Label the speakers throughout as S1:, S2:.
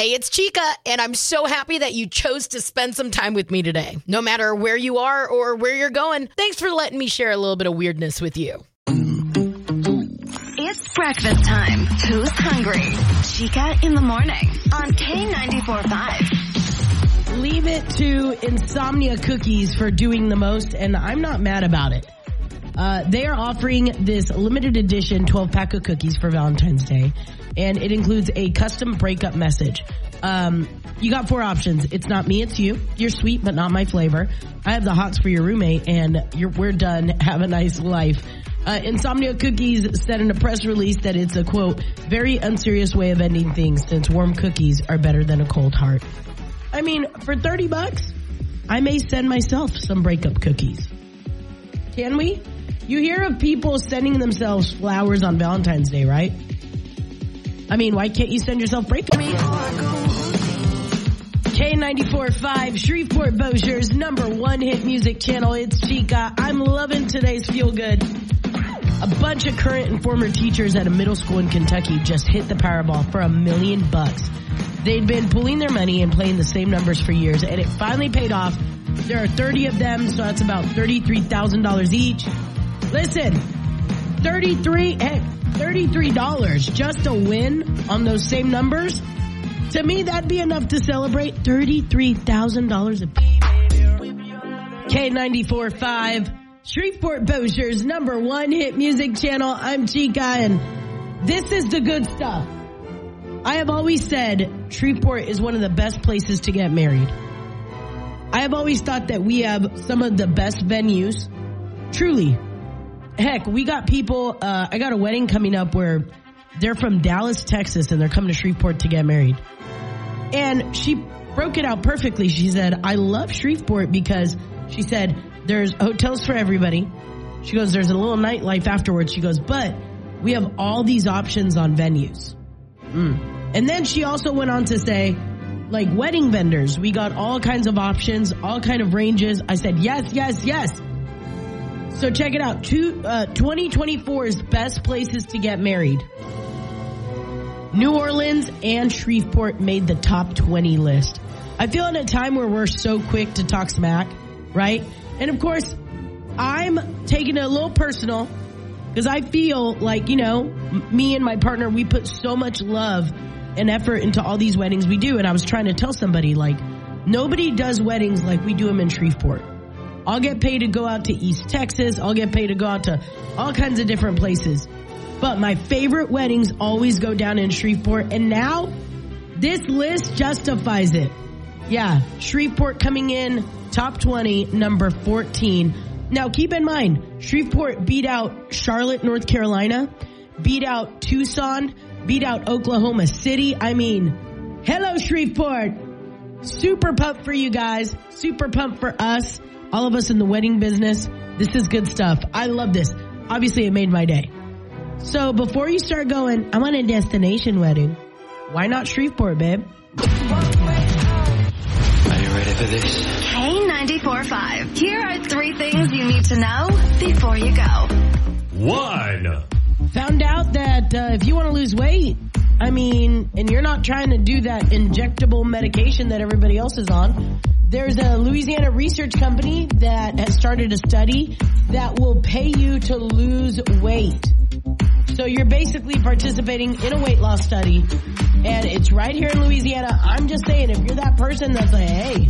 S1: Hey, it's Chica, and I'm so happy that you chose to spend some time with me today. No matter where you are or where you're going, thanks for letting me share a little bit of weirdness with you.
S2: It's breakfast time. Who's hungry? Chica in the morning on K94.5.
S3: Leave it to Insomnia Cookies for doing the most, and I'm not mad about it. Uh, they are offering this limited edition 12 pack of cookies for Valentine's Day, and it includes a custom breakup message. Um, you got four options. It's not me, it's you. You're sweet, but not my flavor. I have the hots for your roommate, and we're done. Have a nice life. Uh, Insomnia Cookies said in a press release that it's a quote, very unserious way of ending things since warm cookies are better than a cold heart. I mean, for 30 bucks, I may send myself some breakup cookies. Can we? You hear of people sending themselves flowers on Valentine's Day, right? I mean, why can't you send yourself breakup? K94.5, Shreveport Bossier's number one hit music channel. It's Chica. I'm loving today's Feel Good. A bunch of current and former teachers at a middle school in Kentucky just hit the Powerball for a million bucks. They'd been pooling their money and playing the same numbers for years, and it finally paid off. There are 30 of them, so that's about $33,000 each. Listen, 33, heck, $33 just to win on those same numbers. To me, that'd be enough to celebrate $33,000 a K94.5, Shreveport Bossier's number one hit music channel. I'm Chica and this is the good stuff. I have always said Shreveport is one of the best places to get married. I have always thought that we have some of the best venues. Truly. Heck, we got people, uh, I got a wedding coming up where they're from Dallas, Texas, and they're coming to Shreveport to get married. And she broke it out perfectly. She said, I love Shreveport because she said, there's hotels for everybody. She goes, there's a little nightlife afterwards. She goes, but we have all these options on venues. Mm. And then she also went on to say, like wedding vendors, we got all kinds of options, all kind of ranges. I said, yes, yes, yes. So check it out. Two, uh, 2024's best places to get married. New Orleans and Shreveport made the top 20 list. I feel in a time where we're so quick to talk smack, right? And of course, I'm taking it a little personal because I feel like, you know, me and my partner, we put so much love and effort into all these weddings we do. And I was trying to tell somebody like, nobody does weddings like we do them in Shreveport. I'll get paid to go out to East Texas. I'll get paid to go out to all kinds of different places. But my favorite weddings always go down in Shreveport. And now this list justifies it. Yeah, Shreveport coming in top 20, number 14. Now keep in mind, Shreveport beat out Charlotte, North Carolina, beat out Tucson, beat out Oklahoma City. I mean, hello Shreveport. Super pumped for you guys. Super pumped for us. All of us in the wedding business. This is good stuff. I love this. Obviously it made my day. So before you start going, I want a destination wedding. Why not Shreveport, babe?
S4: Are you ready for this?
S2: K94.5. Here are three things you need to know before you go.
S5: One.
S3: Found out that uh, if you want to lose weight, I mean, and you're not trying to do that injectable medication that everybody else is on, there's a Louisiana research company that has started a study that will pay you to lose weight. So you're basically participating in a weight loss study and it's right here in Louisiana. I'm just saying if you're that person that's like, hey,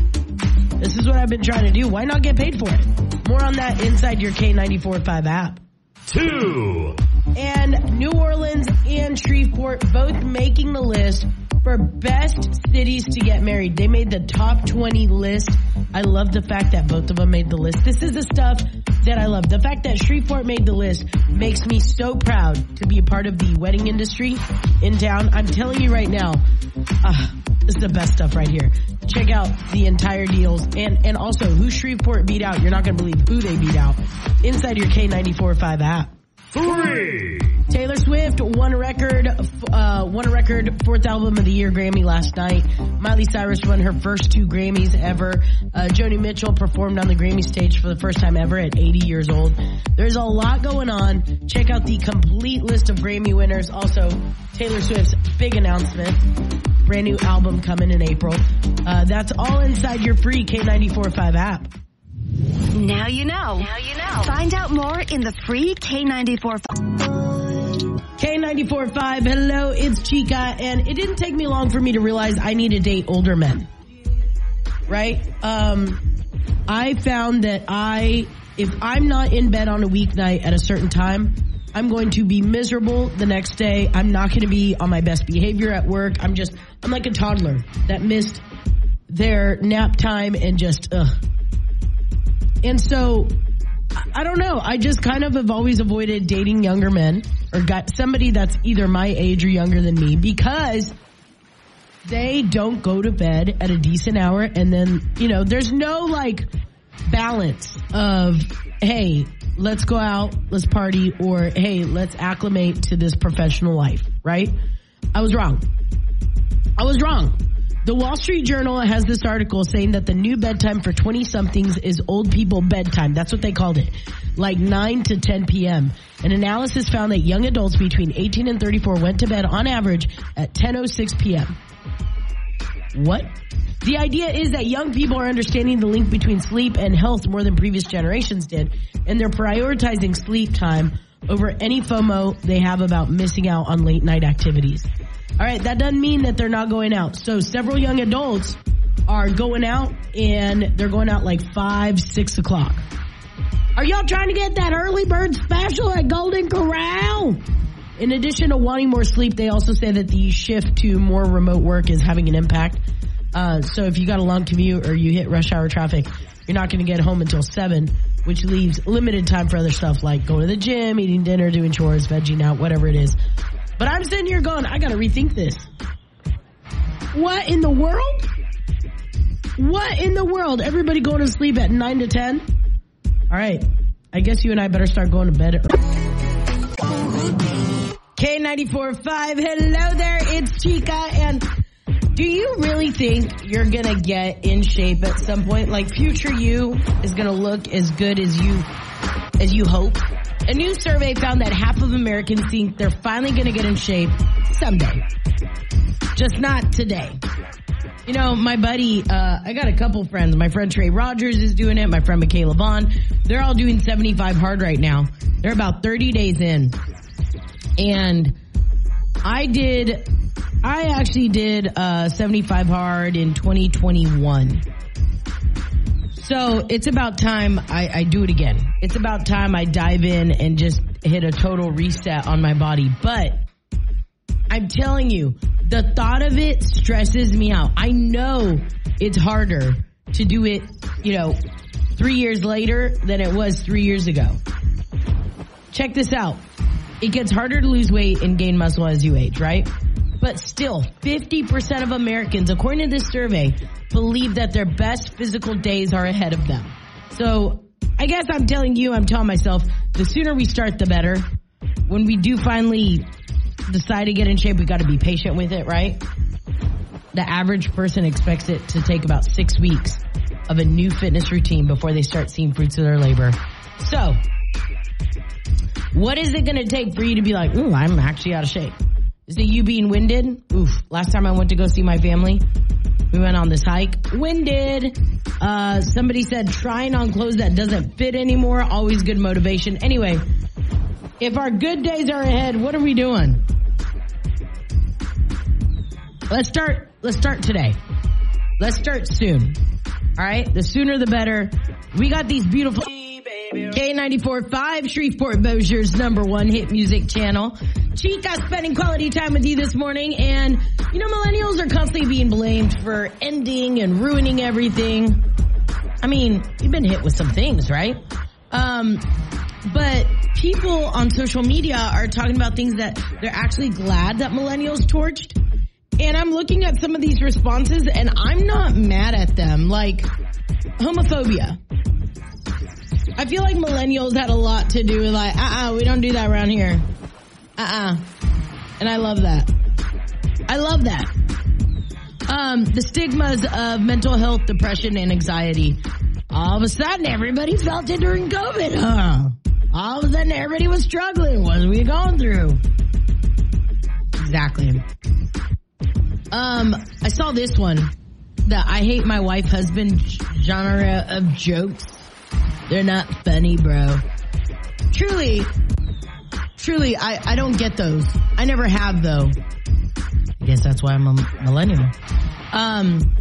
S3: this is what I've been trying to do, why not get paid for it? More on that inside your K945 app.
S5: Two.
S3: And New Orleans and Shreveport both making the list for best cities to get married. They made the top 20 list. I love the fact that both of them made the list. This is the stuff that I love. The fact that Shreveport made the list makes me so proud to be a part of the wedding industry in town. I'm telling you right now, uh, this is the best stuff right here. Check out the entire deals and, and also who Shreveport beat out. You're not going to believe who they beat out inside your K945 app.
S5: Three,
S3: Taylor Swift won a record, uh, won a record fourth album of the year Grammy last night. Miley Cyrus won her first two Grammys ever. Uh, Joni Mitchell performed on the Grammy stage for the first time ever at 80 years old. There's a lot going on. Check out the complete list of Grammy winners. Also, Taylor Swift's big announcement. Brand new album coming in April. Uh, that's all inside your free K945 app.
S2: Now you know. Now you know. Find out more in the free K94.
S3: K94.5, hello, it's Chica, and it didn't take me long for me to realize I need to date older men. Right? Um, I found that I, if I'm not in bed on a weeknight at a certain time, I'm going to be miserable the next day. I'm not going to be on my best behavior at work. I'm just, I'm like a toddler that missed their nap time and just, ugh. And so I don't know. I just kind of have always avoided dating younger men or got somebody that's either my age or younger than me because they don't go to bed at a decent hour and then, you know, there's no like balance of, hey, let's go out, let's party, or hey, let's acclimate to this professional life, right? I was wrong. I was wrong. The Wall Street Journal has this article saying that the new bedtime for 20 somethings is old people bedtime. That's what they called it. Like 9 to 10 p.m. An analysis found that young adults between 18 and 34 went to bed on average at 10.06 p.m. What? The idea is that young people are understanding the link between sleep and health more than previous generations did, and they're prioritizing sleep time over any FOMO they have about missing out on late night activities. All right, that doesn't mean that they're not going out. So several young adults are going out and they're going out like five, six o'clock. Are y'all trying to get that early bird special at Golden Corral? In addition to wanting more sleep, they also say that the shift to more remote work is having an impact. Uh, so if you got a long commute or you hit rush hour traffic, you're not going to get home until seven, which leaves limited time for other stuff like going to the gym, eating dinner, doing chores, vegging out, whatever it is. But I'm sitting here going, I gotta rethink this. What in the world? What in the world? Everybody going to sleep at 9 to 10? Alright. I guess you and I better start going to bed. K94.5, hello there, it's Chica, and do you really think you're gonna get in shape at some point? Like future you is gonna look as good as you, as you hope? A new survey found that half of Americans think they're finally going to get in shape someday. Just not today. You know, my buddy, uh, I got a couple friends. My friend Trey Rogers is doing it. My friend Michaela Vaughn. They're all doing 75 hard right now. They're about 30 days in. And I did, I actually did, uh, 75 hard in 2021. So it's about time I, I, do it again. It's about time I dive in and just hit a total reset on my body. But I'm telling you, the thought of it stresses me out. I know it's harder to do it, you know, three years later than it was three years ago. Check this out. It gets harder to lose weight and gain muscle as you age, right? But still, 50% of Americans, according to this survey, believe that their best physical days are ahead of them. So I guess I'm telling you, I'm telling myself, the sooner we start, the better. When we do finally decide to get in shape, we got to be patient with it, right? The average person expects it to take about six weeks of a new fitness routine before they start seeing fruits of their labor. So, what is it going to take for you to be like, ooh, I'm actually out of shape? Is it you being winded? Oof. Last time I went to go see my family, we went on this hike. Winded. Uh, somebody said trying on clothes that doesn't fit anymore. Always good motivation. Anyway, if our good days are ahead, what are we doing? Let's start, let's start today. Let's start soon. All right. The sooner the better. We got these beautiful K94.5, Shreveport Bossier's number one hit music channel. Chica spending quality time with you this morning and you know, millennials are constantly being blamed for ending and ruining everything. I mean, you've been hit with some things, right? Um, but people on social media are talking about things that they're actually glad that millennials torched. And I'm looking at some of these responses and I'm not mad at them. Like homophobia. I feel like millennials had a lot to do with like, uh-uh, we don't do that around here. Uh-uh. And I love that. I love that. Um, the stigmas of mental health, depression, and anxiety. All of a sudden, everybody felt it during COVID, huh? All of a sudden, everybody was struggling. What are we going through? Exactly. Um, I saw this one. The I hate my wife husband genre of jokes. They're not funny, bro. Truly, truly, I, I don't get those. I never have though. I guess that's why I'm a millennial. Um,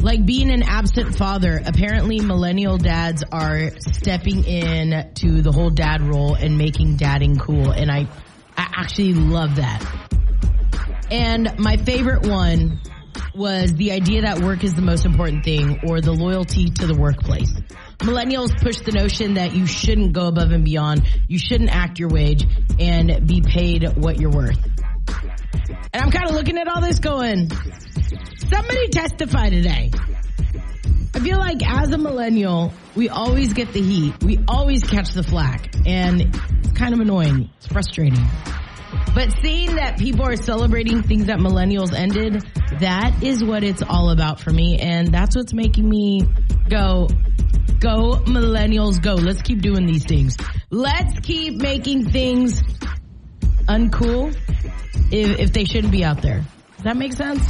S3: like being an absent father, apparently millennial dads are stepping in to the whole dad role and making dadding cool. And I, I actually love that. And my favorite one was the idea that work is the most important thing or the loyalty to the workplace. Millennials push the notion that you shouldn't go above and beyond. You shouldn't act your wage and be paid what you're worth. And I'm kind of looking at all this going, somebody testify today. I feel like as a millennial, we always get the heat. We always catch the flack and it's kind of annoying. It's frustrating. But seeing that people are celebrating things that millennials ended, that is what it's all about for me. And that's what's making me go, go millennials go. Let's keep doing these things. Let's keep making things uncool if, if they shouldn't be out there. Does that make sense?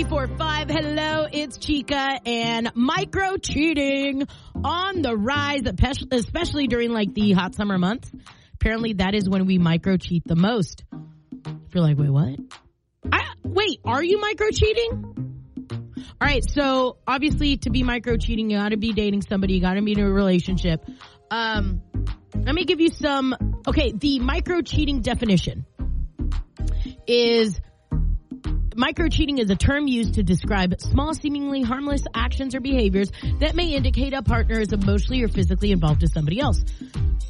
S3: K94.5, hello, it's Chica and micro cheating on the rise, especially during like the hot summer months. Apparently that is when we micro cheat the most. If you're like, wait, what? I, wait, are you micro cheating? All right, so obviously to be micro cheating, you gotta be dating somebody, you gotta be in a relationship. Um, let me give you some, okay, the micro cheating definition is Micro cheating is a term used to describe small, seemingly harmless actions or behaviors that may indicate a partner is emotionally or physically involved with somebody else.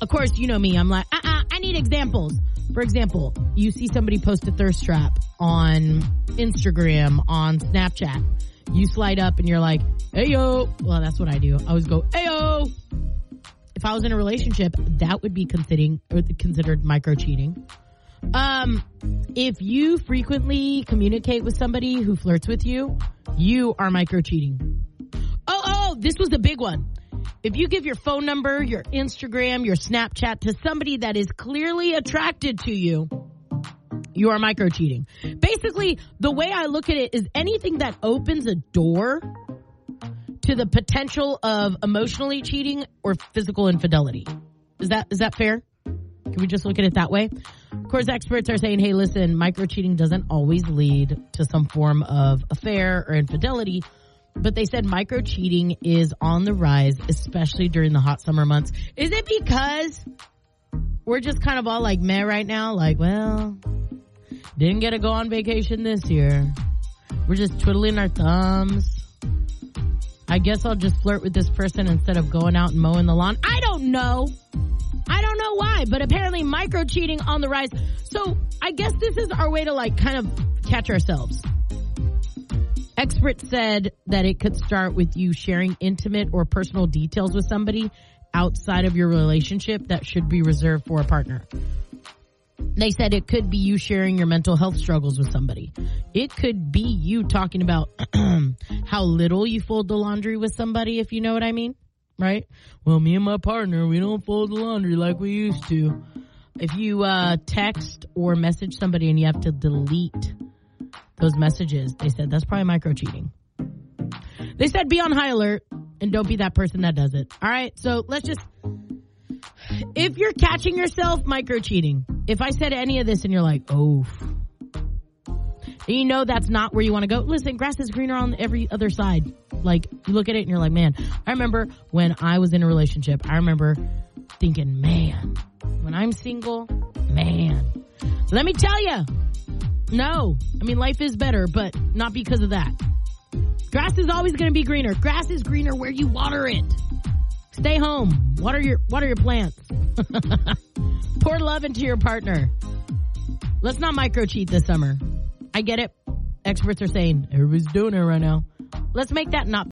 S3: Of course, you know me. I'm like, uh-uh, I need examples. For example, you see somebody post a thirst trap on Instagram, on Snapchat. You slide up and you're like, hey yo. Well, that's what I do. I always go, hey yo. If I was in a relationship, that would be considered, considered micro cheating. Um, if you frequently communicate with somebody who flirts with you, you are micro cheating. Oh, oh, this was the big one. If you give your phone number, your Instagram, your Snapchat to somebody that is clearly attracted to you, you are micro cheating. Basically, the way I look at it is anything that opens a door to the potential of emotionally cheating or physical infidelity. Is that is that fair? Can we just look at it that way? Of course, experts are saying, hey, listen, micro cheating doesn't always lead to some form of affair or infidelity. But they said micro cheating is on the rise, especially during the hot summer months. Is it because we're just kind of all like meh right now? Like, well, didn't get to go on vacation this year. We're just twiddling our thumbs. I guess I'll just flirt with this person instead of going out and mowing the lawn. I don't know. I don't know why, but apparently micro cheating on the rise. So I guess this is our way to like kind of catch ourselves. Experts said that it could start with you sharing intimate or personal details with somebody outside of your relationship that should be reserved for a partner. They said it could be you sharing your mental health struggles with somebody. It could be you talking about how little you fold the laundry with somebody, if you know what I mean right? Well, me and my partner, we don't fold the laundry like we used to. If you uh, text or message somebody and you have to delete those messages, they said that's probably micro cheating. They said be on high alert and don't be that person that does it. All right, so let's just. If you're catching yourself micro cheating, if I said any of this and you're like, oh, you know that's not where you want to go. Listen, grass is greener on every other side. Like you look at it and you're like, man, I remember when I was in a relationship, I remember thinking, man, when I'm single, man, let me tell you, no, I mean, life is better, but not because of that. Grass is always going to be greener. Grass is greener where you water it. Stay home. Water your, water your plants. Pour love into your partner. Let's not micro cheat this summer. I get it. Experts are saying everybody's doing it right now. Let's make that not